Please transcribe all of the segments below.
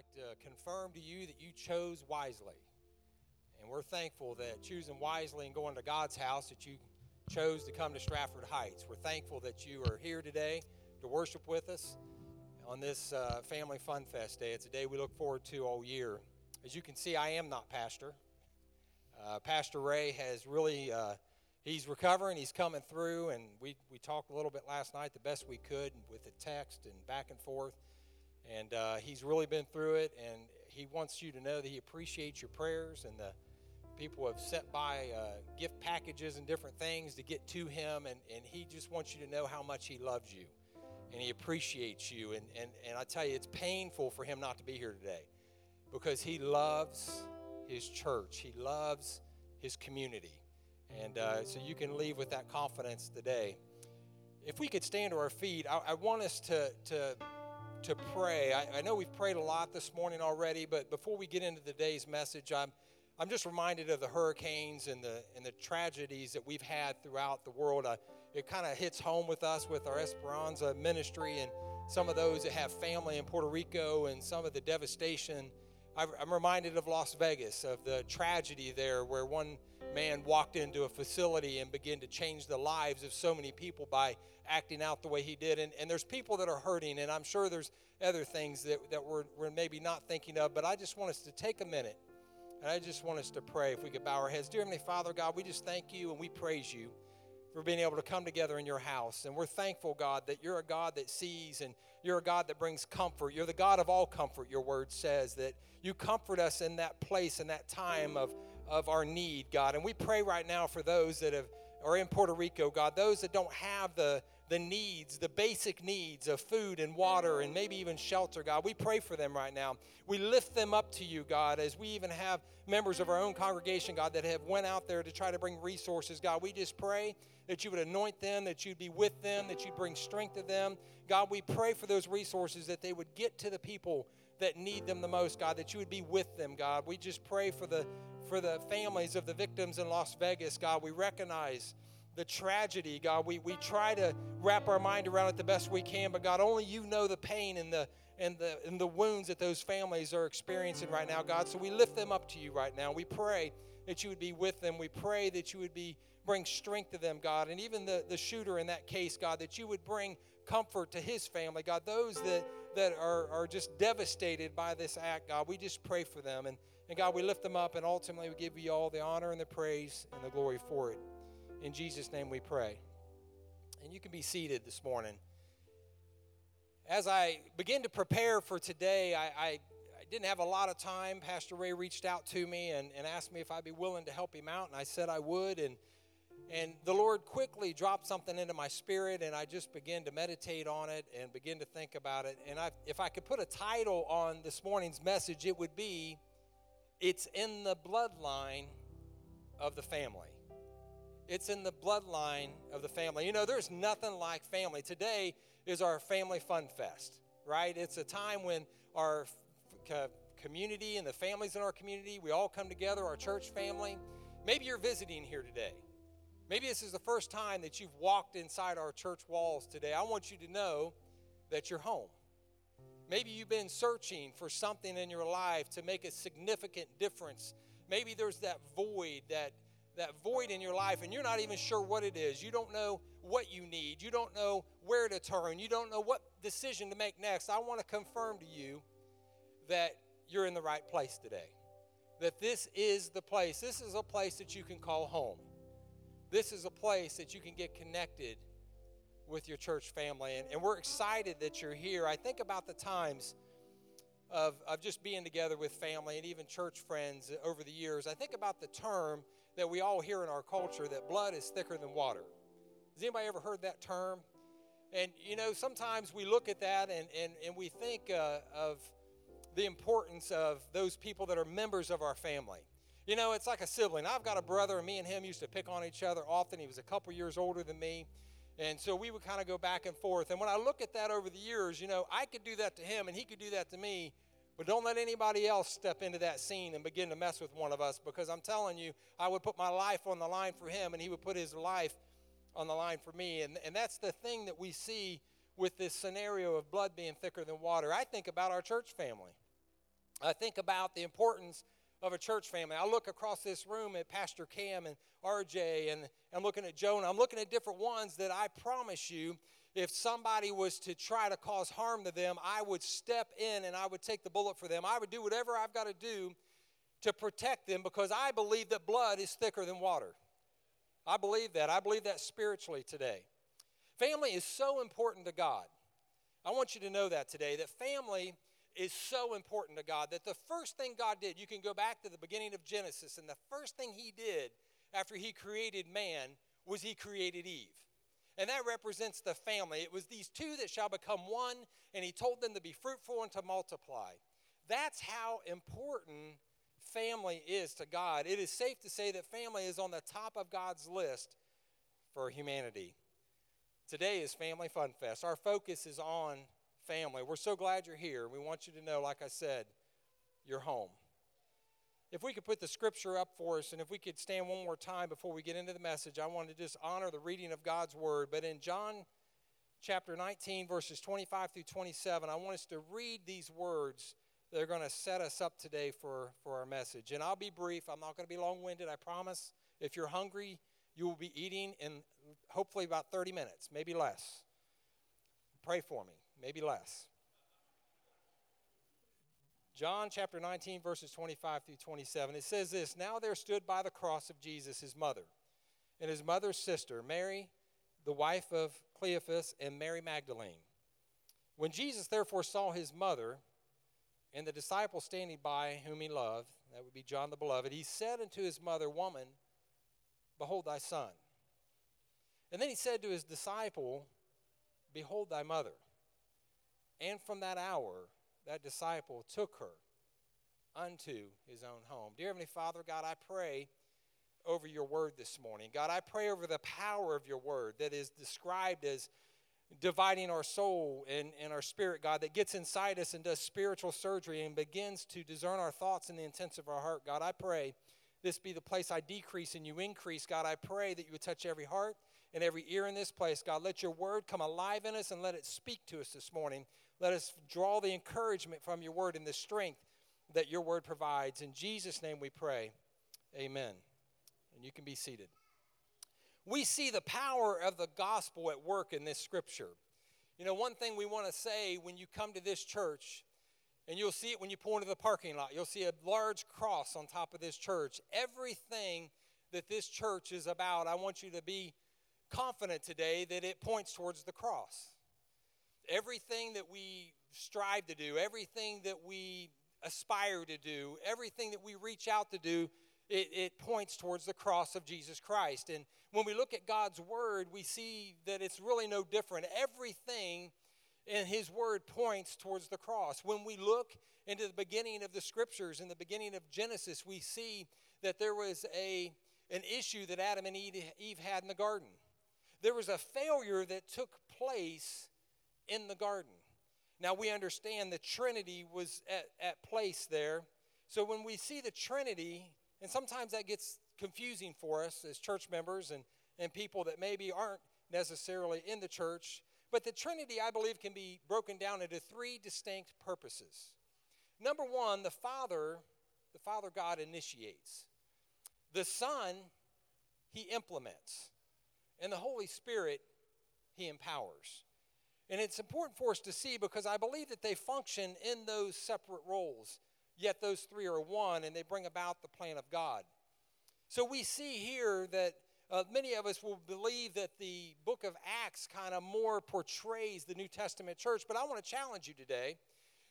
like to confirm to you that you chose wisely. And we're thankful that choosing wisely and going to God's house, that you chose to come to Stratford Heights. We're thankful that you are here today to worship with us on this uh, Family Fun Fest Day. It's a day we look forward to all year. As you can see, I am not pastor. Uh, pastor Ray has really, uh, he's recovering, he's coming through, and we, we talked a little bit last night the best we could with the text and back and forth. And uh, he's really been through it, and he wants you to know that he appreciates your prayers and the people have set by uh, gift packages and different things to get to him, and, and he just wants you to know how much he loves you and he appreciates you. And, and, and I tell you, it's painful for him not to be here today because he loves his church, he loves his community. And uh, so you can leave with that confidence today. If we could stand to our feet, I, I want us to, to to pray. I, I, know we've prayed a lot this morning already, but before we get into today's message, I'm, I'm just reminded of the hurricanes and the, and the tragedies that we've had throughout the world. Uh, it kind of hits home with us with our Esperanza ministry and some of those that have family in Puerto Rico and some of the devastation. I'm reminded of Las Vegas, of the tragedy there where one man walked into a facility and began to change the lives of so many people by acting out the way he did. And, and there's people that are hurting, and I'm sure there's other things that, that we're, we're maybe not thinking of, but I just want us to take a minute and I just want us to pray if we could bow our heads. Dear Heavenly Father, God, we just thank you and we praise you for being able to come together in your house. And we're thankful, God, that you're a God that sees and you're a God that brings comfort. You're the God of all comfort, your word says, that you comfort us in that place, in that time of, of our need, God. And we pray right now for those that have are in Puerto Rico, God, those that don't have the the needs, the basic needs of food and water and maybe even shelter, God. We pray for them right now. We lift them up to you, God, as we even have members of our own congregation, God, that have went out there to try to bring resources, God. We just pray that you would anoint them, that you'd be with them, that you'd bring strength to them. God, we pray for those resources that they would get to the people that need them the most, God, that you would be with them, God. We just pray for the for the families of the victims in Las Vegas, God. We recognize the tragedy, God. We, we try to wrap our mind around it the best we can, but God, only you know the pain and the and the and the wounds that those families are experiencing right now, God. So we lift them up to you right now. We pray that you would be with them. We pray that you would be bring strength to them, God. And even the, the shooter in that case, God, that you would bring comfort to his family, God. Those that that are, are just devastated by this act, God, we just pray for them. And, and God, we lift them up and ultimately we give you all the honor and the praise and the glory for it. In Jesus' name we pray. And you can be seated this morning. As I begin to prepare for today, I, I, didn't have a lot of time. Pastor Ray reached out to me and, and asked me if I'd be willing to help him out, and I said I would. And, and the Lord quickly dropped something into my spirit, and I just began to meditate on it and begin to think about it. And I, if I could put a title on this morning's message, it would be It's in the Bloodline of the Family. It's in the bloodline of the family. You know, there's nothing like family. Today is our Family Fun Fest, right? It's a time when our community and the families in our community, we all come together, our church family. Maybe you're visiting here today. Maybe this is the first time that you've walked inside our church walls today. I want you to know that you're home. Maybe you've been searching for something in your life to make a significant difference. Maybe there's that void that that void in your life and you're not even sure what it is. You don't know what you need. You don't know where to turn. You don't know what decision to make next. I want to confirm to you that you're in the right place today. That this is the place. This is a place that you can call home. This is a place that you can get connected with your church family. And, and we're excited that you're here. I think about the times of, of just being together with family and even church friends over the years. I think about the term that we all hear in our culture that blood is thicker than water. Has anybody ever heard that term? And you know, sometimes we look at that and, and, and we think uh, of the importance of those people that are members of our family. You know, it's like a sibling. I've got a brother, and me and him used to pick on each other often. He was a couple years older than me. And so we would kind of go back and forth. And when I look at that over the years, you know, I could do that to him and he could do that to me. But don't let anybody else step into that scene and begin to mess with one of us because I'm telling you, I would put my life on the line for him and he would put his life on the line for me. And, and that's the thing that we see with this scenario of blood being thicker than water. I think about our church family. I think about the importance of a church family. I look across this room at Pastor Cam and RJ, and I'm looking at Jonah. I'm looking at different ones that I promise you, if somebody was to try to cause harm to them, I would step in and I would take the bullet for them. I would do whatever I've got to do to protect them because I believe that blood is thicker than water. I believe that. I believe that spiritually today. Family is so important to God. I want you to know that today, that family is so important to God that the first thing God did, you can go back to the beginning of Genesis, and the first thing He did after He created man was He created Eve. And that represents the family. It was these two that shall become one, and He told them to be fruitful and to multiply. That's how important family is to God. It is safe to say that family is on the top of God's list for humanity. Today is Family Fun Fest. Our focus is on family. We're so glad you're here. We want you to know, like I said, you're home. If we could put the scripture up for us, and if we could stand one more time before we get into the message, I want to just honor the reading of God's word. But in John chapter 19, verses 25 through 27, I want us to read these words that are going to set us up today for, for our message. And I'll be brief, I'm not going to be long winded, I promise. If you're hungry, you will be eating in hopefully about 30 minutes, maybe less. Pray for me maybe less. John chapter 19, verses 25 through 27. It says this Now there stood by the cross of Jesus his mother, and his mother's sister, Mary, the wife of Cleophas, and Mary Magdalene. When Jesus therefore saw his mother and the disciple standing by whom he loved, that would be John the Beloved, he said unto his mother, Woman, behold thy son. And then he said to his disciple, Behold thy mother. And from that hour, that disciple took her unto his own home. Dear Heavenly Father, God, I pray over your word this morning. God, I pray over the power of your word that is described as dividing our soul and, and our spirit, God, that gets inside us and does spiritual surgery and begins to discern our thoughts and the intents of our heart. God, I pray this be the place I decrease and you increase. God, I pray that you would touch every heart and every ear in this place. God, let your word come alive in us and let it speak to us this morning. Let us draw the encouragement from your word and the strength that your word provides. In Jesus' name we pray. Amen. And you can be seated. We see the power of the gospel at work in this scripture. You know, one thing we want to say when you come to this church, and you'll see it when you pull into the parking lot, you'll see a large cross on top of this church. Everything that this church is about, I want you to be confident today that it points towards the cross everything that we strive to do, everything that we aspire to do, everything that we reach out to do, it, it, points towards the cross of Jesus Christ. And when we look at God's Word, we see that it's really no different. Everything in His Word points towards the cross. When we look into the beginning of the Scriptures, in the beginning of Genesis, we see that there was a, an issue that Adam and Eve had in the garden. There was a failure that took place in the garden. Now we understand the Trinity was at, at place there. So when we see the Trinity, and sometimes that gets confusing for us as church members and, and people that maybe aren't necessarily in the church, but the Trinity, I believe, can be broken down into three distinct purposes. Number one, the Father, the Father God initiates. The Son, He implements. And the Holy Spirit, He empowers. And it's important for us to see because I believe that they function in those separate roles, yet those three are one and they bring about the plan of God. So we see here that uh, many of us will believe that the book of Acts kind of more portrays the New Testament church, but I want to challenge you today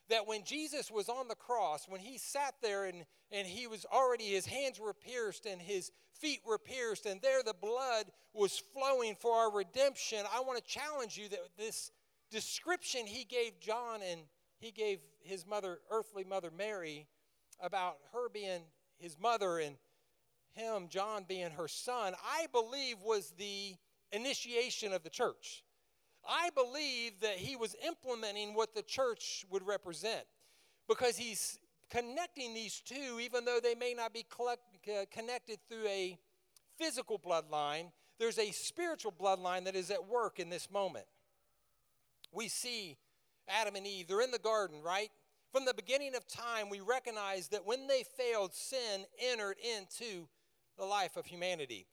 that when Jesus was on the cross, when he sat there and, and he was already, his hands were pierced and his feet were pierced, and there the blood was flowing for our redemption, I want to challenge you that this description he gave John and he gave his mother, earthly mother Mary, about her being his mother and him, John, being her son, I believe was the initiation of the church. I believe that he was implementing what the church would represent because he's connecting these two, even though they may not be collect, uh, connected through a physical bloodline, there's a spiritual bloodline that is at work in this moment we see Adam and Eve. They're in the garden, right? From the beginning of time, we recognize that when they failed, sin entered into the life of humanity.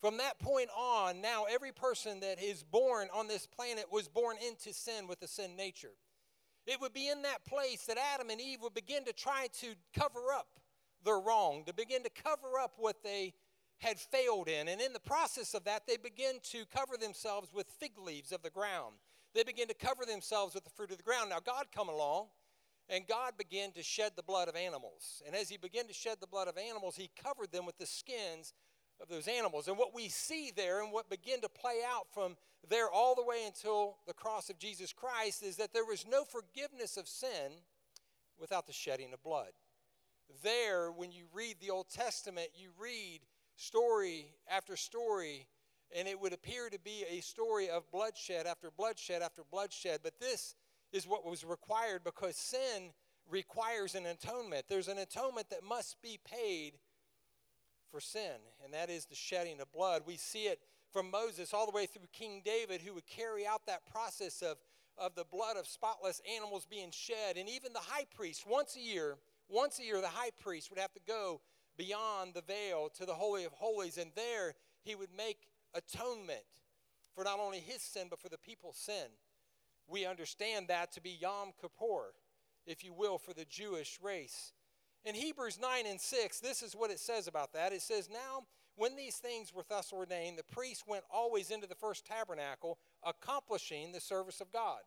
From that point on, now every person that is born on this planet was born into sin with a sin nature. It would be in that place that Adam and Eve would begin to try to cover up their wrong, to begin to cover up what they had failed in. And in the process of that, they begin to cover themselves with fig leaves of the ground. They begin to cover themselves with the fruit of the ground. Now, God come along and God began to shed the blood of animals. And as he began to shed the blood of animals, he covered them with the skins of those animals. And what we see there and what began to play out from there all the way until the cross of Jesus Christ is that there was no forgiveness of sin without the shedding of blood. There, when you read the Old Testament, you read story after story, and it would appear to be a story of bloodshed after bloodshed after bloodshed. But this is what was required because sin requires an atonement. There's an atonement that must be paid for sin, and that is the shedding of blood. We see it from Moses all the way through King David, who would carry out that process of, of the blood of spotless animals being shed. And even the high priest, once a year, once a year, the high priest would have to go beyond the veil to the Holy of Holies, and there he would make atonement for not only his sin, but for the people's sin. We understand that to be Yom Kippur, if you will, for the Jewish race. In Hebrews 9 and 6, this is what it says about that. It says, Now, when these things were thus ordained, the priest went always into the first tabernacle, accomplishing the service of God.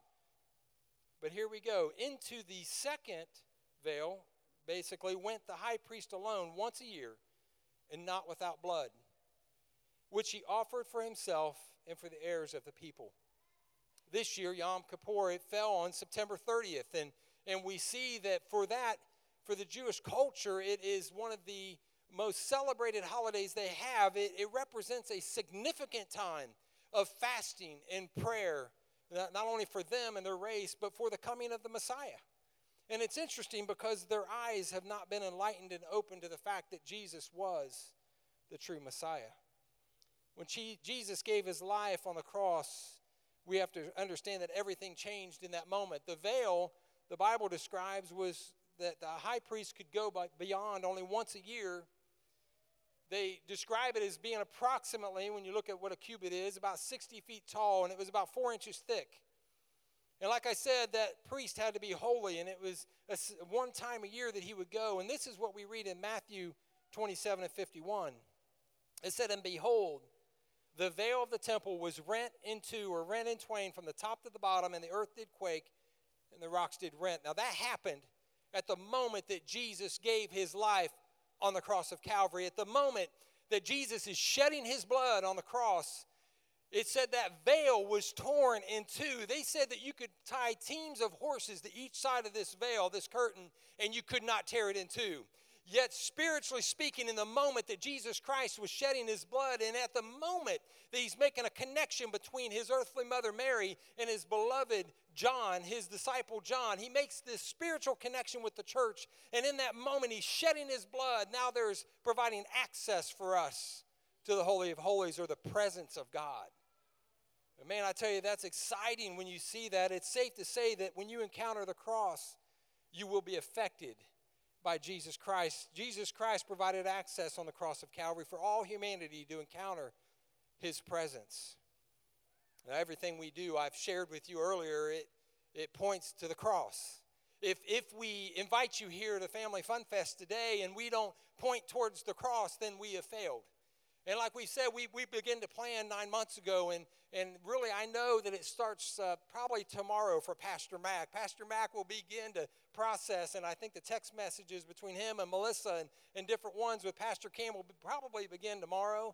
But here we go. Into the second veil, basically, went the high priest alone once a year, and not without blood, which he offered for himself and for the heirs of the people this year, Yom Kippur, it fell on September 30th. And, and we see that for that, for the Jewish culture, it is one of the most celebrated holidays they have. It, it represents a significant time of fasting and prayer, not, not only for them and their race, but for the coming of the Messiah. And it's interesting because their eyes have not been enlightened and open to the fact that Jesus was the true Messiah. When Jesus gave his life on the cross, we have to understand that everything changed in that moment. The veil, the Bible describes, was that the high priest could go beyond only once a year. They describe it as being approximately, when you look at what a cubit is, about 60 feet tall, and it was about four inches thick. And like I said, that priest had to be holy, and it was a, one time a year that he would go. And this is what we read in Matthew 27 and 51. It said, And behold, the veil of the temple was rent into or rent in twain from the top to the bottom, and the earth did quake, and the rocks did rent. Now, that happened at the moment that Jesus gave his life on the cross of Calvary. At the moment that Jesus is shedding his blood on the cross, it said that veil was torn in two. They said that you could tie teams of horses to each side of this veil, this curtain, and you could not tear it in two. Yet, spiritually speaking, in the moment that Jesus Christ was shedding his blood, and at the moment that he's making a connection between his earthly mother Mary and his beloved John, his disciple John, he makes this spiritual connection with the church. And in that moment, he's shedding his blood. Now there's providing access for us to the Holy of Holies or the presence of God. And man, I tell you, that's exciting when you see that. It's safe to say that when you encounter the cross, you will be affected by Jesus Christ. Jesus Christ provided access on the cross of Calvary for all humanity to encounter his presence. Now, everything we do, I've shared with you earlier, it, it points to the cross. If, if we invite you here to Family Fun Fest today and we don't point towards the cross, then we have failed. And like we said, we, we began to plan nine months ago, and, and really I know that it starts uh, probably tomorrow for Pastor Mac. Pastor Mac will begin to process, and I think the text messages between him and Melissa and, and different ones with Pastor Cam will probably begin tomorrow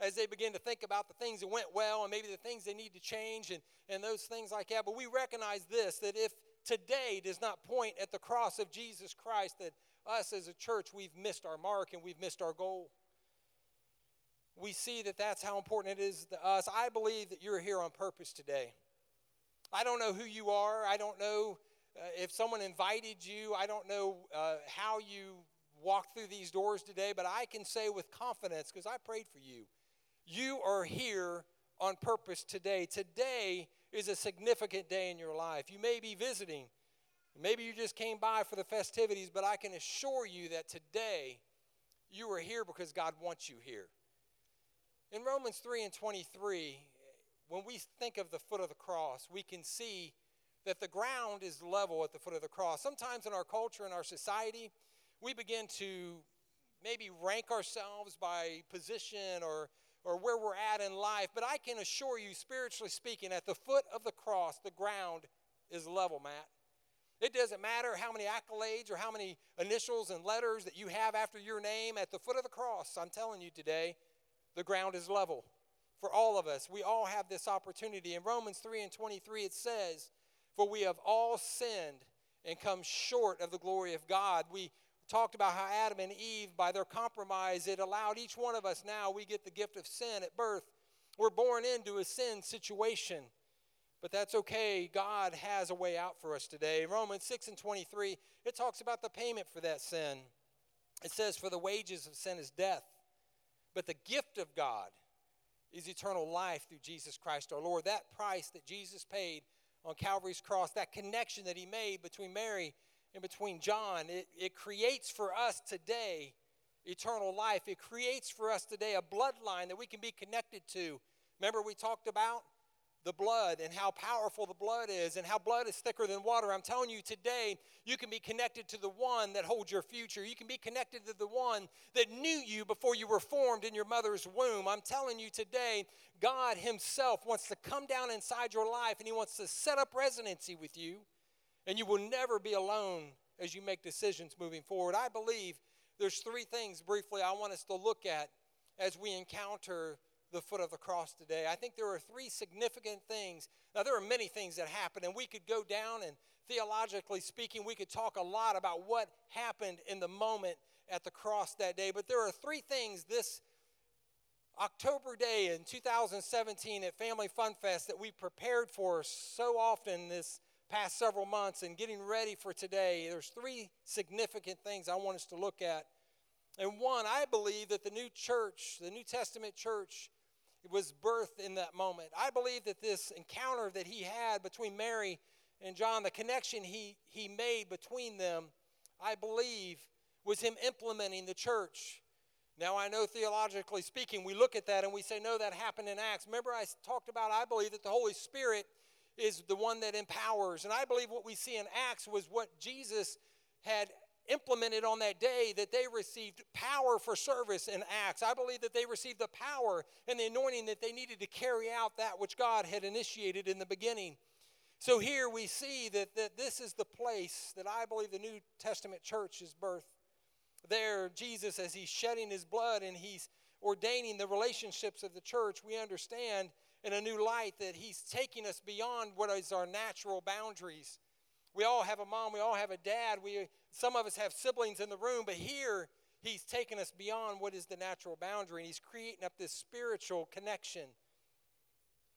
as they begin to think about the things that went well and maybe the things they need to change and, and those things like that. But we recognize this that if today does not point at the cross of Jesus Christ, that us as a church, we've missed our mark and we've missed our goal we see that that's how important it is to us. I believe that you're here on purpose today. I don't know who you are. I don't know uh, if someone invited you. I don't know uh, how you walked through these doors today, but I can say with confidence, because I prayed for you, you are here on purpose today. Today is a significant day in your life. You may be visiting Maybe you just came by for the festivities, but I can assure you that today you are here because God wants you here. In Romans 3 and 23, when we think of the foot of the cross, we can see that the ground is level at the foot of the cross. Sometimes in our culture, in our society, we begin to maybe rank ourselves by position or, or where we're at in life. But I can assure you, spiritually speaking, at the foot of the cross, the ground is level, Matt. It doesn't matter how many accolades or how many initials and letters that you have after your name at the foot of the cross. I'm telling you today, the ground is level for all of us. We all have this opportunity. In Romans 3 and 23, it says, For we have all sinned and come short of the glory of God. We talked about how Adam and Eve, by their compromise, it allowed each one of us now, we get the gift of sin at birth. We're born into a sin situation. But that's okay. God has a way out for us today. Romans 6 and 23, it talks about the payment for that sin. It says, For the wages of sin is death, but the gift of God is eternal life through Jesus Christ our Lord. That price that Jesus paid on Calvary's cross, that connection that he made between Mary and between John, it, it creates for us today eternal life. It creates for us today a bloodline that we can be connected to. Remember, we talked about the blood and how powerful the blood is and how blood is thicker than water. I'm telling you today, you can be connected to the one that holds your future. You can be connected to the one that knew you before you were formed in your mother's womb. I'm telling you today, God Himself wants to come down inside your life and He wants to set up residency with you, and you will never be alone as you make decisions moving forward. I believe there's three things briefly I want us to look at as we encounter the foot of the cross today. I think there are three significant things. Now, there are many things that happened, and we could go down and theologically speaking, we could talk a lot about what happened in the moment at the cross that day. But there are three things this October day in 2017 at Family Fun Fest that we prepared for so often this past several months and getting ready for today. There's three significant things I want us to look at. And one, I believe that the new church, the New Testament church, was birthed in that moment. I believe that this encounter that he had between Mary and John, the connection he, he made between them, I believe was him implementing the church. Now, I know theologically speaking, we look at that and we say, no, that happened in Acts. Remember, I talked about, I believe that the Holy Spirit is the one that empowers. And I believe what we see in Acts was what Jesus had implemented on that day that they received power for service in Acts. I believe that they received the power and the anointing that they needed to carry out that which God had initiated in the beginning. So here we see that, that this is the place that I believe the New Testament church is birthed. There, Jesus, as he's shedding his blood and he's ordaining the relationships of the church, we understand in a new light that he's taking us beyond what is our natural boundaries. We all have a mom, we all have a dad, we some of us have siblings in the room, but here he's taken us beyond what is the natural boundary and he's creating up this spiritual connection.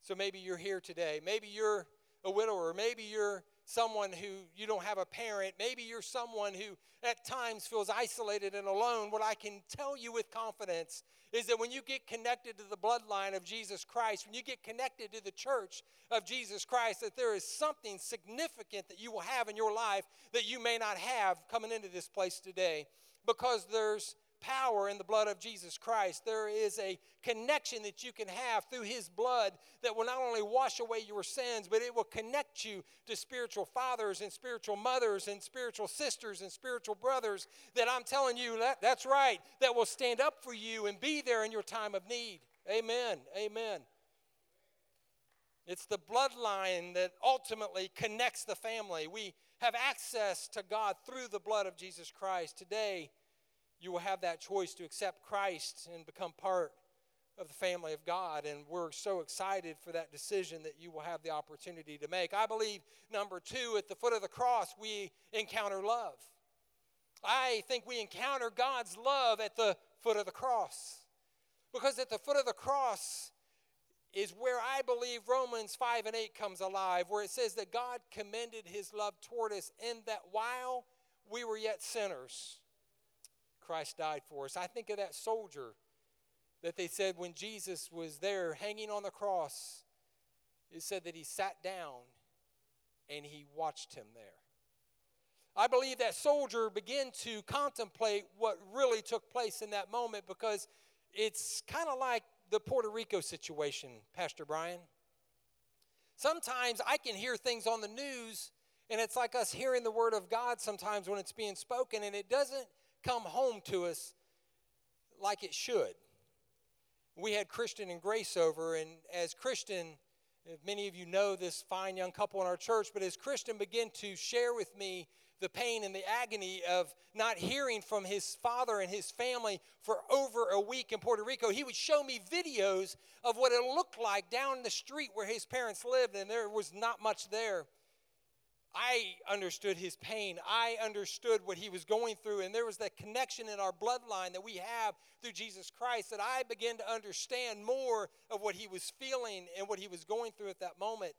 So maybe you're here today. Maybe you're a widower. Maybe you're someone who you don't have a parent. Maybe you're someone who at times feels isolated and alone. What I can tell you with confidence is that when you get connected to the bloodline of Jesus Christ, when you get connected to the church of Jesus Christ, that there is something significant that you will have in your life that you may not have coming into this place today because there's power in the blood of Jesus Christ. There is a connection that you can have through His blood that will not only wash away your sins, but it will connect you to spiritual fathers and spiritual mothers and spiritual sisters and spiritual brothers that I'm telling you, that, that's right, that will stand up for you and be there in your time of need. Amen. Amen. It's the bloodline that ultimately connects the family. We have access to God through the blood of Jesus Christ. Today, you will have that choice to accept Christ and become part of the family of God. And we're so excited for that decision that you will have the opportunity to make. I believe, number two, at the foot of the cross, we encounter love. I think we encounter God's love at the foot of the cross. Because at the foot of the cross is where I believe Romans 5 and 8 comes alive, where it says that God commended his love toward us in that while we were yet sinners, Christ died for us. I think of that soldier that they said when Jesus was there hanging on the cross, it said that he sat down and he watched him there. I believe that soldier began to contemplate what really took place in that moment because it's kind of like the Puerto Rico situation, Pastor Brian. Sometimes I can hear things on the news, and it's like us hearing the word of God sometimes when it's being spoken, and it doesn't come home to us like it should. We had Christian and Grace over, and as Christian, many of you know this fine young couple in our church, but as Christian began to share with me the pain and the agony of not hearing from his father and his family for over a week in Puerto Rico. He would show me videos of what it looked like down the street where his parents lived, and there was not much there. I understood his pain. I understood what he was going through. And there was that connection in our bloodline that we have through Jesus Christ that I began to understand more of what he was feeling and what he was going through at that moment.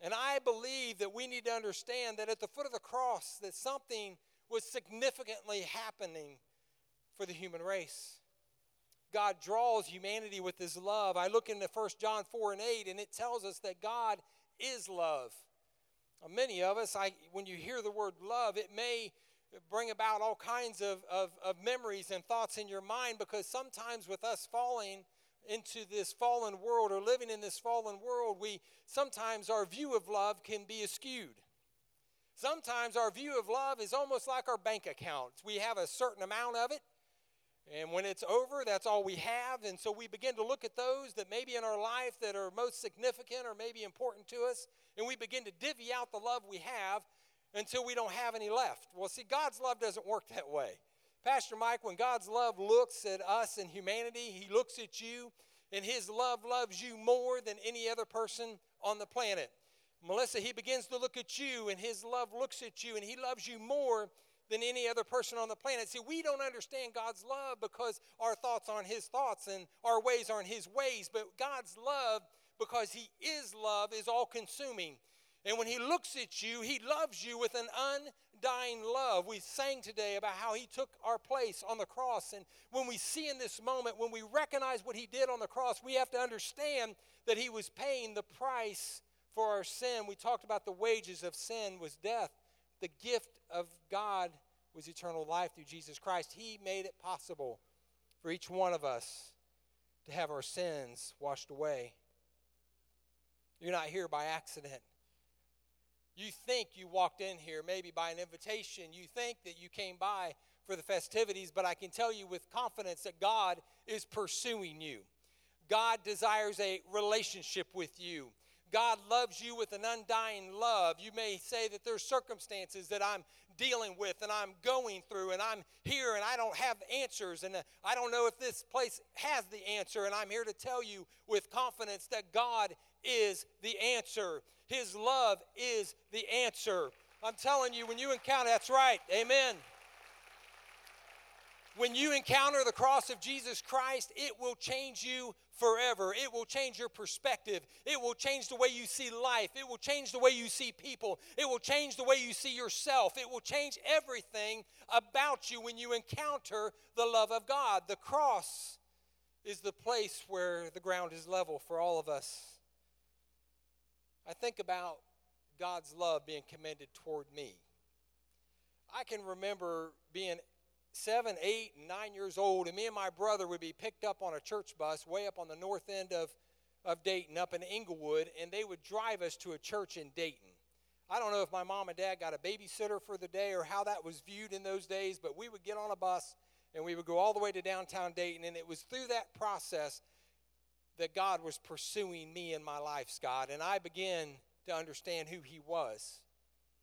And I believe that we need to understand that at the foot of the cross that something was significantly happening for the human race. God draws humanity with his love. I look into 1 John 4 and 8 and it tells us that God is love. Now, many of us, I, when you hear the word love, it may bring about all kinds of, of, of memories and thoughts in your mind because sometimes with us falling, into this fallen world or living in this fallen world, we sometimes our view of love can be skewed. Sometimes our view of love is almost like our bank account. We have a certain amount of it, and when it's over, that's all we have. And so we begin to look at those that maybe in our life that are most significant or maybe important to us, and we begin to divvy out the love we have until we don't have any left. Well, see, God's love doesn't work that way. Pastor Mike, when God's love looks at us and humanity, He looks at you, and His love loves you more than any other person on the planet. Melissa, He begins to look at you, and His love looks at you, and He loves you more than any other person on the planet. See, we don't understand God's love because our thoughts aren't His thoughts and our ways aren't His ways, but God's love, because He is love, is all consuming. And when He looks at you, He loves you with an undying love. We sang today about how He took our place on the cross. And when we see in this moment, when we recognize what He did on the cross, we have to understand that He was paying the price for our sin. We talked about the wages of sin was death. The gift of God was eternal life through Jesus Christ. He made it possible for each one of us to have our sins washed away. You're not here by accident. You think you walked in here maybe by an invitation. You think that you came by for the festivities, but I can tell you with confidence that God is pursuing you. God desires a relationship with you. God loves you with an undying love. You may say that there's circumstances that I'm dealing with and I'm going through and I'm here and I don't have answers and uh, I don't know if this place has the answer and I'm here to tell you with confidence that God is the answer. His love is the answer. I'm telling you, when you encounter, that's right, amen. When you encounter the cross of Jesus Christ, it will change you forever. It will change your perspective. It will change the way you see life. It will change the way you see people. It will change the way you see yourself. It will change everything about you when you encounter the love of God. The cross is the place where the ground is level for all of us. I think about God's love being commended toward me. I can remember being seven, eight, and nine years old, and me and my brother would be picked up on a church bus way up on the north end of, of Dayton, up in Englewood, and they would drive us to a church in Dayton. I don't know if my mom and dad got a babysitter for the day or how that was viewed in those days, but we would get on a bus and we would go all the way to downtown Dayton, and it was through that process that God was pursuing me in my life, Scott, and I began to understand who He was.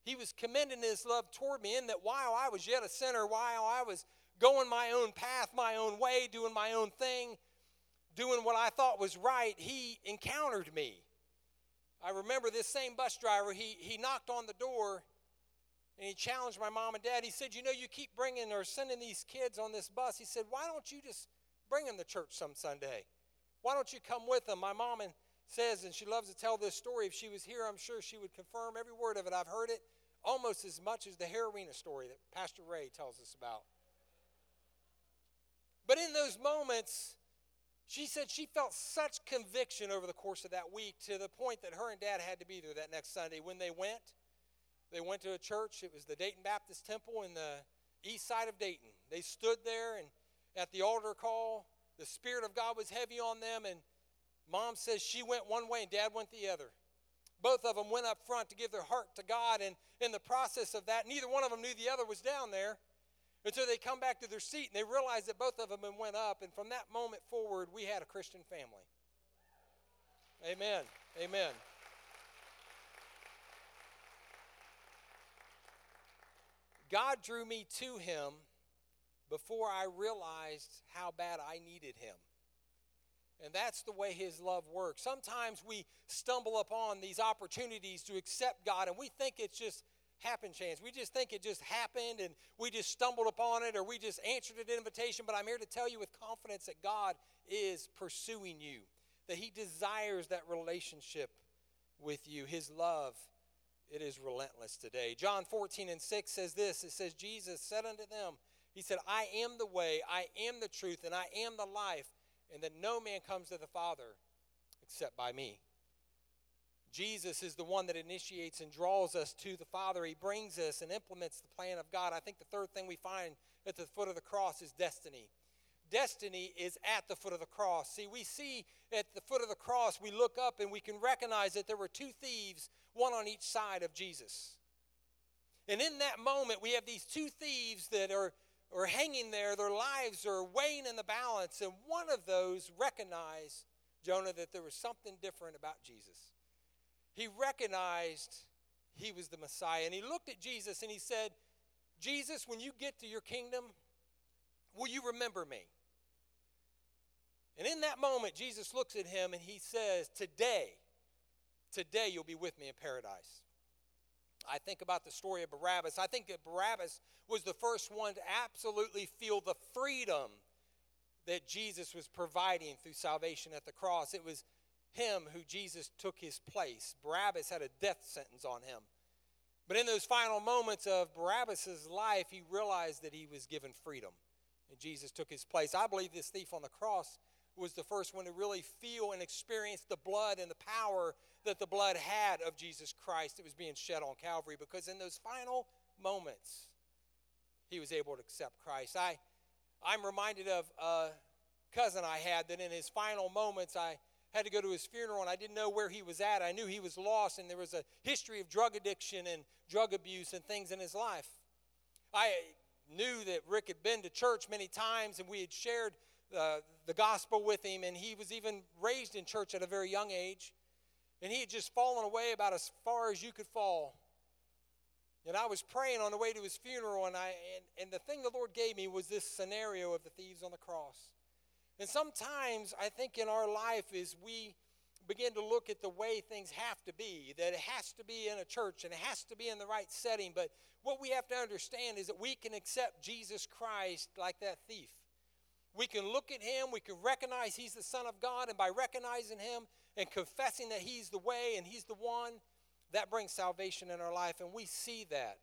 He was commending His love toward me in that while I was yet a sinner, while I was going my own path, my own way, doing my own thing, doing what I thought was right, He encountered me. I remember this same bus driver, he, he knocked on the door and he challenged my mom and dad. He said, You know, you keep bringing or sending these kids on this bus. He said, Why don't you just bring them to church some Sunday? Why don't you come with them? My mom and says, and she loves to tell this story. If she was here, I'm sure she would confirm every word of it. I've heard it almost as much as the Hararena story that Pastor Ray tells us about. But in those moments, she said she felt such conviction over the course of that week to the point that her and dad had to be there that next Sunday. When they went, They went to a church. It was the Dayton Baptist Temple in the east side of Dayton. They stood there, and at the altar call, the Spirit of God was heavy on them, and mom says she went one way and dad went the other. Both of them went up front to give their heart to God, and in the process of that, neither one of them knew the other was down there until they come back to their seat and they realized that both of them went up. And from that moment forward, we had a Christian family. Amen. Amen. God drew me to him before I realized how bad I needed him. And that's the way his love works. Sometimes we stumble upon these opportunities to accept God and we think it's just happen chance. We just think it just happened and we just stumbled upon it or we just answered an invitation. But I'm here to tell you with confidence that God is pursuing you, that he desires that relationship with you. His love it is relentless today. John 14 and 6 says this it says, Jesus said unto them, He said, I am the way, I am the truth, and I am the life, and that no man comes to the Father except by me. Jesus is the one that initiates and draws us to the Father. He brings us and implements the plan of God. I think the third thing we find at the foot of the cross is destiny. Destiny is at the foot of the cross. See, we see at the foot of the cross, we look up and we can recognize that there were two thieves one on each side of Jesus. And in that moment, we have these two thieves that are, are hanging there. Their lives are weighing in the balance. And one of those recognized, Jonah, that there was something different about Jesus. He recognized he was the Messiah. And he looked at Jesus and he said, Jesus, when you get to your kingdom, will you remember me? And in that moment, Jesus looks at him and he says, Today, Today you'll be with me in paradise. I think about the story of Barabbas. I think that Barabbas was the first one to absolutely feel the freedom that Jesus was providing through salvation at the cross. It was him who Jesus took his place. Barabbas had a death sentence on him. But in those final moments of Barabbas' life, he realized that he was given freedom. And Jesus took his place. I believe this thief on the cross was the first one to really feel and experience the blood and the power that the blood had of Jesus Christ that was being shed on Calvary because in those final moments, he was able to accept Christ. I, I'm reminded of a cousin I had that in his final moments, I had to go to his funeral and I didn't know where he was at. I knew he was lost and there was a history of drug addiction and drug abuse and things in his life. I knew that Rick had been to church many times and we had shared uh, the gospel with him, and he was even raised in church at a very young age. And he had just fallen away about as far as you could fall. And I was praying on the way to his funeral, and, I, and, and the thing the Lord gave me was this scenario of the thieves on the cross. And sometimes I think in our life is we begin to look at the way things have to be, that it has to be in a church and it has to be in the right setting. But what we have to understand is that we can accept Jesus Christ like that thief. We can look at him, we can recognize he's the Son of God, and by recognizing him and confessing that he's the way and he's the one, that brings salvation in our life. And we see that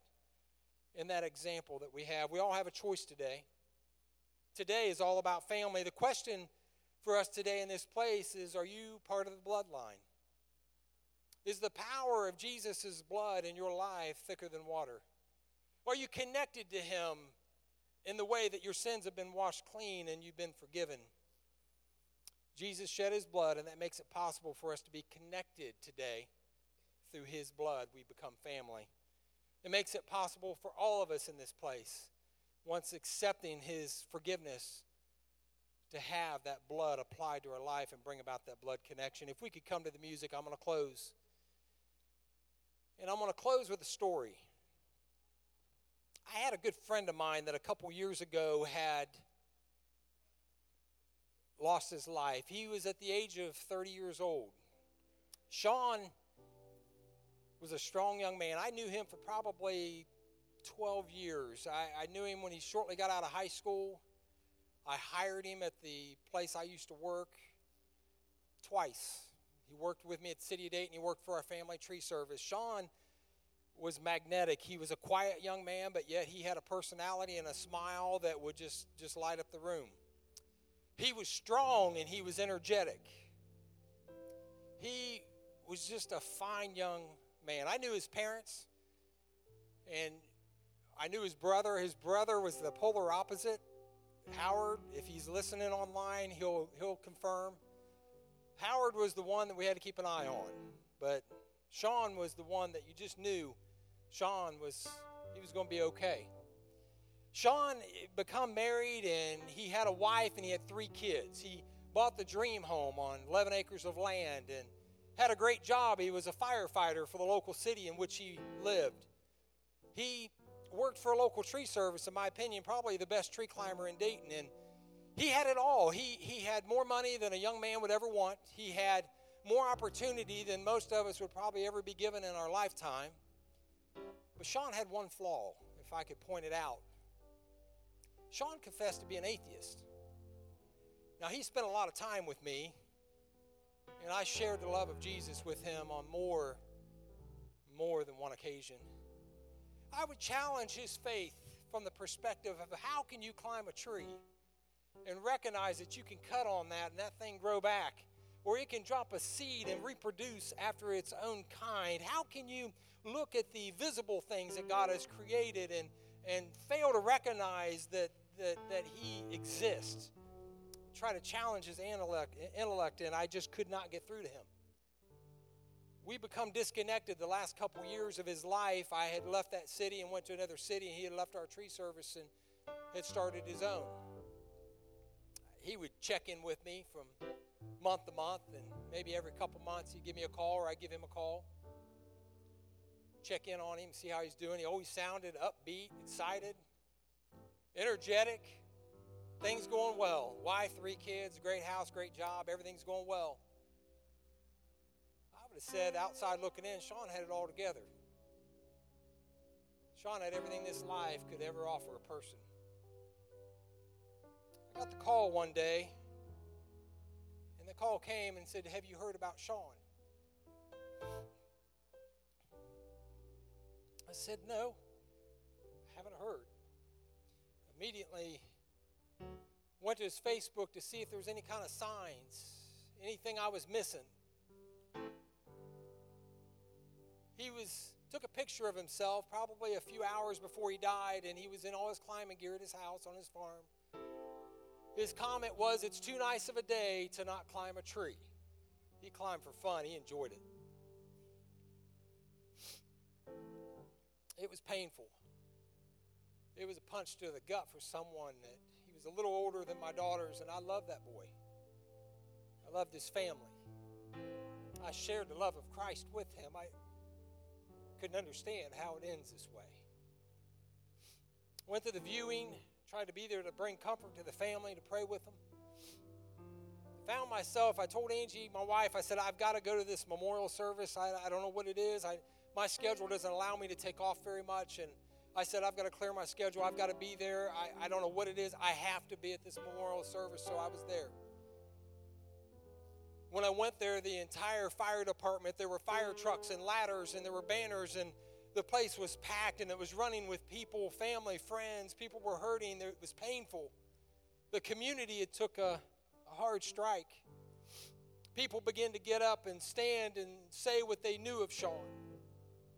in that example that we have. We all have a choice today. Today is all about family. The question for us today in this place is Are you part of the bloodline? Is the power of Jesus' blood in your life thicker than water? Are you connected to him in the way that your sins have been washed clean and you've been forgiven. Jesus shed his blood, and that makes it possible for us to be connected today. Through his blood, we become family. It makes it possible for all of us in this place, once accepting his forgiveness, to have that blood applied to our life and bring about that blood connection. If we could come to the music, I'm going to close. And I'm going to close with a story. I had a good friend of mine that a couple years ago had lost his life. He was at the age of 30 years old. Sean was a strong young man. I knew him for probably 12 years. I, I, knew him when he shortly got out of high school. I hired him at the place I used to work twice. He worked with me at City of Dayton. He worked for our family tree service. Sean was magnetic. He was a quiet young man, but yet he had a personality and a smile that would just, just light up the room. He was strong and he was energetic. He was just a fine young man. I knew his parents. And I knew his brother. His brother was the polar opposite. Howard, if he's listening online, he'll he'll confirm. Howard was the one that we had to keep an eye on, but Sean was the one that you just knew. Sean was he was going to be okay. Sean eh, become married and he had a wife and he had three kids. He bought the dream home on 11 acres of land and had a great job. He was a firefighter for the local city in which he lived. He worked for a local tree service, in my opinion, probably the best tree climber in Dayton. And he had it all. He, he had more money than a young man would ever want. He had more opportunity than most of us would probably ever be given in our lifetime. But Sean had one flaw, if I could point it out. Sean confessed to be an atheist. Now, he spent a lot of time with me, and I shared the love of Jesus with him on more, more than one occasion. I would challenge his faith from the perspective of how can you climb a tree and recognize that you can cut on that and that thing grow back, or it can drop a seed and reproduce after its own kind. How can you look at the visible things that God has created and, and fail to recognize that that, that he exists. Try to challenge his intellect, intellect, and I just could not get through to him. We become disconnected the last couple years of his life. I had left that city and went to another city, and he had left our tree service and had started his own. He would check in with me from month to month, and maybe every couple months he'd give me a call or I'd give him a call. Check in on him, see how he's doing. He always sounded upbeat, excited energetic, things going well. Wife, three kids, great house, great job, everything's going well. I would have said, outside looking in, Sean had it all together. Sean had everything this life could ever offer a person. I got the call one day, the call came and said, Have you heard about Sean? I said, No, I haven't heard immediately went to his Facebook to see if there was any kind of signs, anything I was missing. He was took a picture of himself probably a few hours before he died, and he was in all his climbing gear at his house on his farm. His comment was, It's too nice of a day to not climb a tree. He climbed for fun, he enjoyed it. It was painful it was a punch to the gut for someone that he was a little older than my daughters, and I loved that boy. I loved his family. I shared the love of Christ with him. I couldn't understand how it ends this way. Went to the viewing, to be there to bring comfort to the family, to pray with them. Found myself, I told Angie, my wife, I said, I've got to go to this memorial service. I, I don't know what it is. I, my schedule doesn't allow me to take off very much. And I said, I've got to clear my schedule. I've got to be there. I, I don't know what it is. I have to be at this memorial service, so I was there. When I went there, the entire fire department, there were fire trucks and ladders, and there were banners, and the place was packed, and it was running with people, family, friends. People were hurting. It was painful. The community had took a, a hard strike. People began to get up and stand and say what they knew of Sean.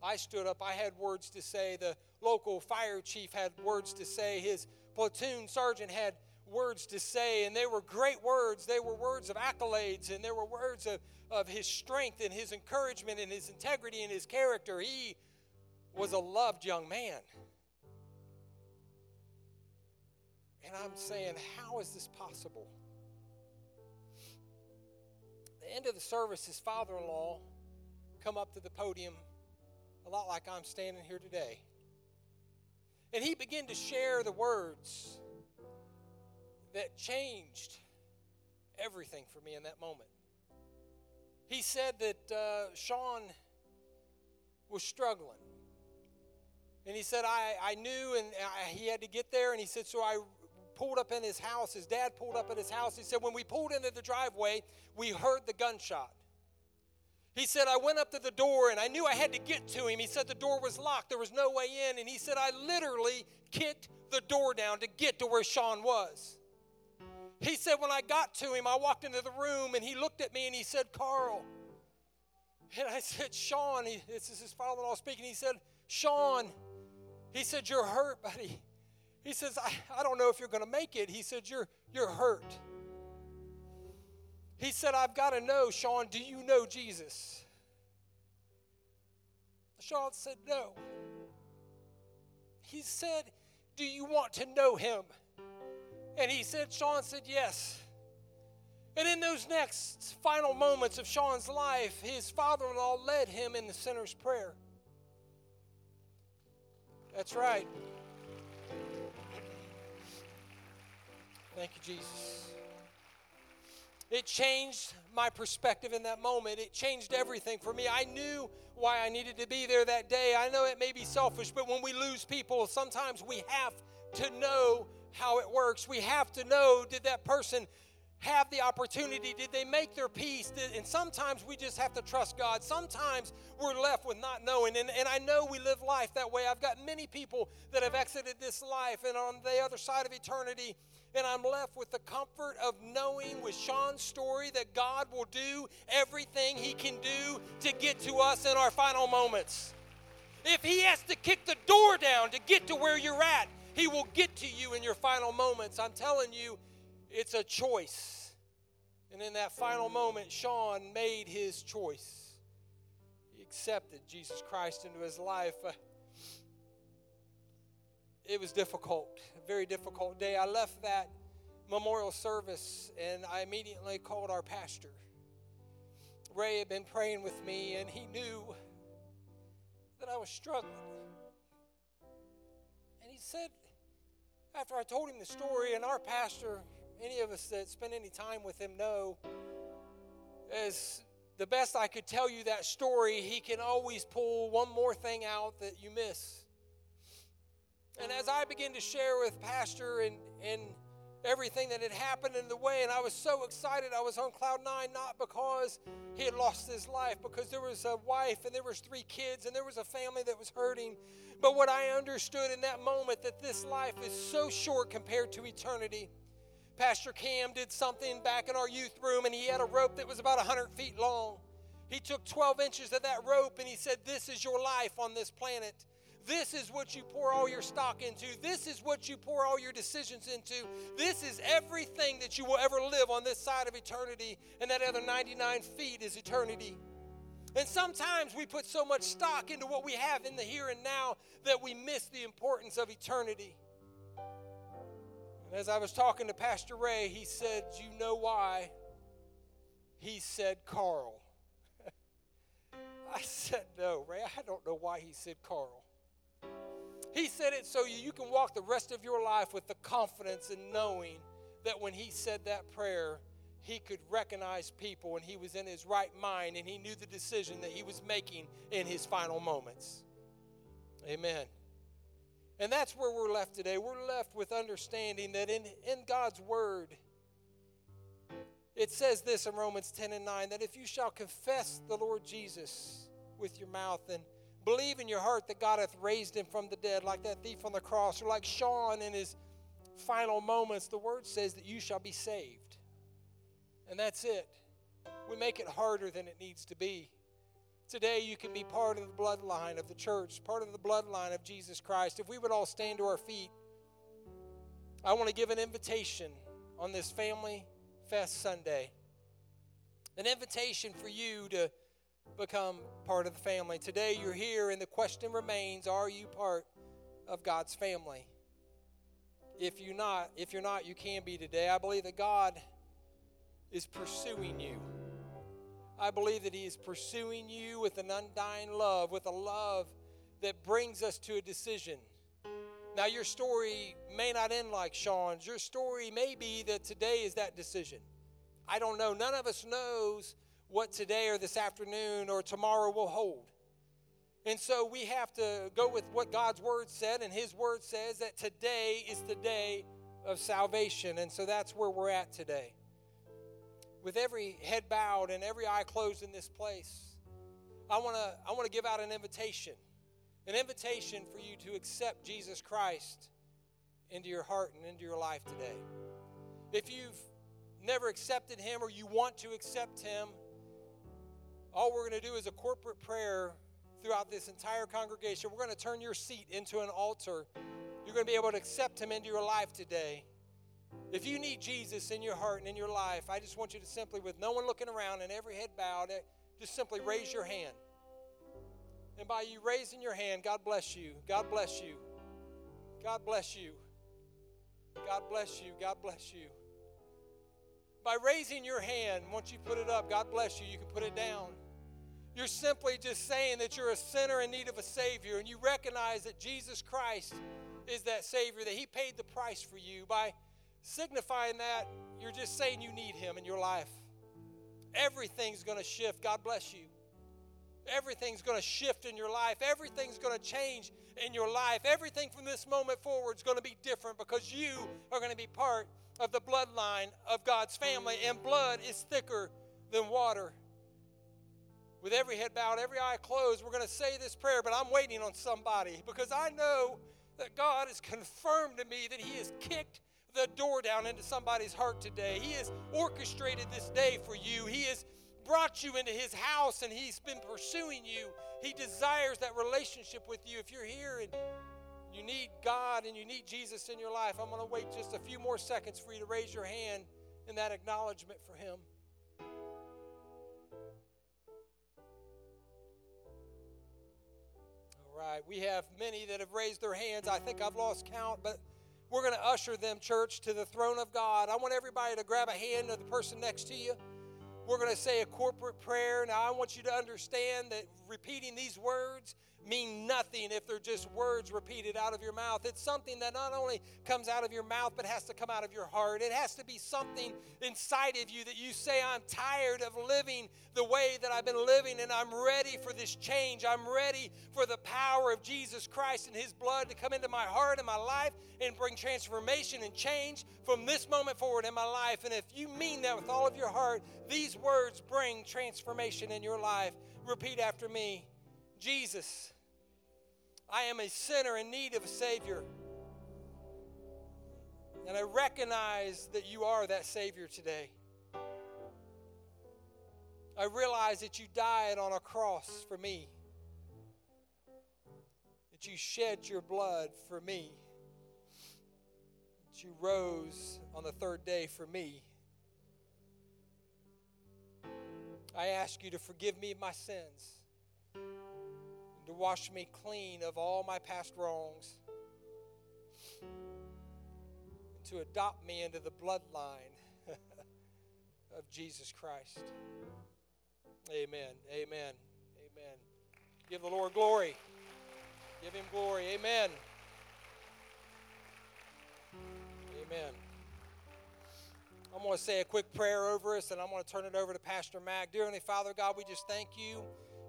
I stood up. I had words to say. The local fire chief had words to say. His platoon sergeant had words to say, and they were great words. They were words of accolades, and there were words of, of his strength and his encouragement and his integrity and his character. He was a loved young man. And I'm saying, how is this possible? the end of the service, his father in law come up to the podium a lot like I'm standing here today. And he began to share the words that changed everything for me in that moment. He said that uh, Sean was struggling. And he said, I, I knew and I, he had to get there. And he said, So I pulled up in his house. His dad pulled up at his house. He said, When we pulled into the driveway, we heard the gunshot. He said, I went up to the door and I knew I had to get to him. He said the door was locked, there was no way in. And he said, I literally kicked the door down to get to where Sean was. He said, when I got to him, I walked into the room and he looked at me and he said, Carl. And I said, Sean, he, this is his father in law speaking. He said, Sean, He said, You're hurt, buddy. He says, I, I don't know if you're going to make it. He said, You're, you're hurt. He said, I've got to know, Sean, do you know Jesus? Sean said, No. He said, Do you want to know him? And he said, Sean said, Yes. And in those next final moments of Sean's life, his father in law led him in the sinner's prayer. That's right. Thank you, Jesus. It changed my perspective in that moment. It changed everything for me. I knew why I needed to be there that day. I know it may be selfish, but when we lose people, sometimes we have to know how it works. We have to know did that person have the opportunity? Did they make their peace? Did, and sometimes we just have to trust God. Sometimes we're left with not knowing. And, and I know we live life that way. I've got many people that have exited this life and on the other side of eternity, and I'm left with the comfort of knowing with Sean's story that God will do everything He can do to get to us in our final moments. If He has to kick the door down to get to where you're at, He will get to you in your final moments. I'm telling you, it's a choice. And in that final moment, Sean made his choice. He accepted Jesus Christ into his life. It was difficult, a very difficult day. I left that memorial service and I immediately called our pastor. Ray had been praying with me and he knew that I was struggling. And he said, after I told him the story, and our pastor, any of us that spend any time with him know, as the best I could tell you that story, he can always pull one more thing out that you miss. And as I began to share with Pastor and, and everything that had happened in the way, and I was so excited, I was on cloud nine, not because he had lost his life, because there was a wife and there was three kids and there was a family that was hurting. But what I understood in that moment that this life is so short compared to eternity. Pastor Cam did something back in our youth room, and he had a rope that was about 100 feet long. He took 12 inches of that rope and he said, This is your life on this planet. This is what you pour all your stock into. This is what you pour all your decisions into. This is everything that you will ever live on this side of eternity, and that other 99 feet is eternity. And sometimes we put so much stock into what we have in the here and now that we miss the importance of eternity. As I was talking to Pastor Ray, he said, You know why? He said, Carl. I said, No, Ray, I don't know why he said Carl. He said it so you can walk the rest of your life with the confidence in knowing that when he said that prayer, he could recognize people and he was in his right mind and he knew the decision that he was making in his final moments. Amen. And that's where we're left today. We're left with understanding that in, in God's Word, it says this in Romans 10 and 9 that if you shall confess the Lord Jesus with your mouth and believe in your heart that God hath raised him from the dead, like that thief on the cross, or like Sean in his final moments, the Word says that you shall be saved. And that's it. We make it harder than it needs to be. Today, you can be part of the bloodline of the church, part of the bloodline of Jesus Christ. If we would all stand to our feet, I want to give an invitation on this Family Fest Sunday. An invitation for you to become part of the family. Today, you're here, and the question remains are you part of God's family? If you're not, if you're not, you can be today. I believe that God is pursuing you. I believe that He is pursuing you with an undying love, with a love that brings us to a decision. Now, your story may not end like Sean's. Your story may be that today is that decision. I don't know. None of us knows what today or this afternoon or tomorrow will hold. And so we have to go with what God's word said, and His word says that today is the day of salvation. And so that's where we're at today with every head bowed and every eye closed in this place, I want to I want to give out an invitation. An invitation for you to accept Jesus Christ into your heart and into your life today. If you've never accepted him or you want to accept him, all we're going to do is a corporate prayer throughout this entire congregation. We're going to turn your seat into an altar. You're going to be able to accept Him into your life today. If you need Jesus in your heart and in your life, I just want you to simply, with no one looking around and every head bowed, eh, just simply raise your hand. And by you raising your hand, God bless you. God bless you. God bless you. God bless you. God bless you. By raising your hand, once you put it up, God bless you, you can put it down. You're simply just saying that you're a sinner in need of a Savior, and you recognize that Jesus Christ is that Savior, that He paid the price for you. By signifying that, you're just saying you need Him in your life. Everything's going to shift. God bless you. Everything's going to shift in your life. Everything's going to change in your life. Everything from this moment forward is going to be different because you are going to be part of the bloodline of God's family, and blood is thicker than water. With every head bowed, every eye closed, we're going to say this prayer, but I'm waiting on somebody because I know that God has confirmed to me that He has kicked the door down into somebody's heart today. He has orchestrated this day for you. He has brought you into his house and he's been pursuing you. He desires that relationship with you. If you're here and you need God and you need Jesus in your life, I'm going to wait just a few more seconds for you to raise your hand in that acknowledgement for him. All right, we have many that have raised their hands. I think I've lost count, but we're going to usher them, church, to the throne of God. I want everybody to grab a hand of the person next to you. We're going to say a corporate prayer. Now, I want you to understand that repeating these words mean nothing if they're just words repeated out of your mouth. It's something that not only comes out of your mouth, but has to come out of your heart. It has to be something inside of you that you say, I'm tired of living the way that I've been living, and I'm ready for this change. I'm ready for the power of Jesus Christ and His blood to come into my heart and my life and bring transformation and change from this moment forward in my life. And if you mean that with all of your heart, these words bring transformation in your life. Repeat after me Jesus I am a sinner in need of a Savior. And I recognize that you are that Savior today. I realize that you died on a cross for me, that you shed your blood for me, that you rose on the third day for me. I ask you to forgive me my sins to wash me clean of all my past wrongs, and to adopt me into the bloodline of Jesus Christ. Amen. Amen. Amen. Give the Lord glory. Give him glory. Amen. Amen. I'm going to say a quick prayer over us and I'm going to turn it over to Pastor Mac. Dear Heavenly Father, God, we just thank you.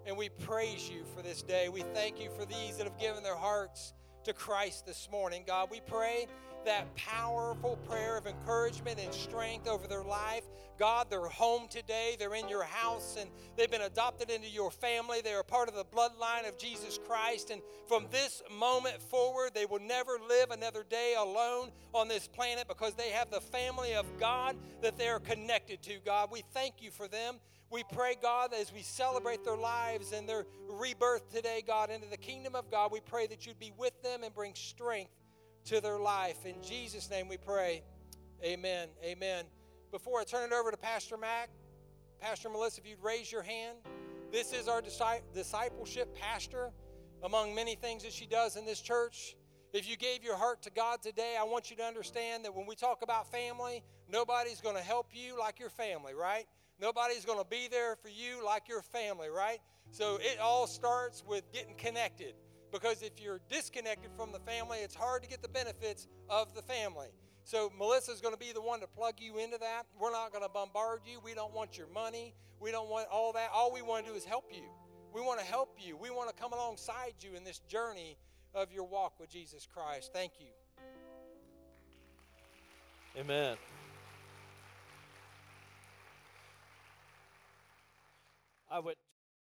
And we praise you for this day. We thank you for these that have given their hearts to Christ this morning. God, we pray that powerful prayer of encouragement and strength over their life. God, they're home today. They're in your house and they've been adopted into your family. They are part of the bloodline of Jesus Christ. And from this moment forward, they will never live another day alone on this planet because they have the family of God that they are connected to. God, we thank you for them. We pray, God, as we celebrate their lives and their rebirth today, God, into the kingdom of God, we pray that you'd be with them and bring strength to their life. In Jesus' name we pray. Amen. Amen. Before I turn it over to Pastor Mac, Pastor Melissa, if you'd raise your hand. This is our discipleship pastor, among many things that she does in this church. If you gave your heart to God today, I want you to understand that when we talk about family, nobody's going to help you like your family, right? Nobody's going to be there for you like your family, right? So it all starts with getting connected. Because if you're disconnected from the family, it's hard to get the benefits of the family. So Melissa's going to be the one to plug you into that. We're not going to bombard you. We don't want your money. We don't want all that. All we want to do is help you. We want to help you. We want to come alongside you in this journey of your walk with Jesus Christ. Thank you. Amen. I would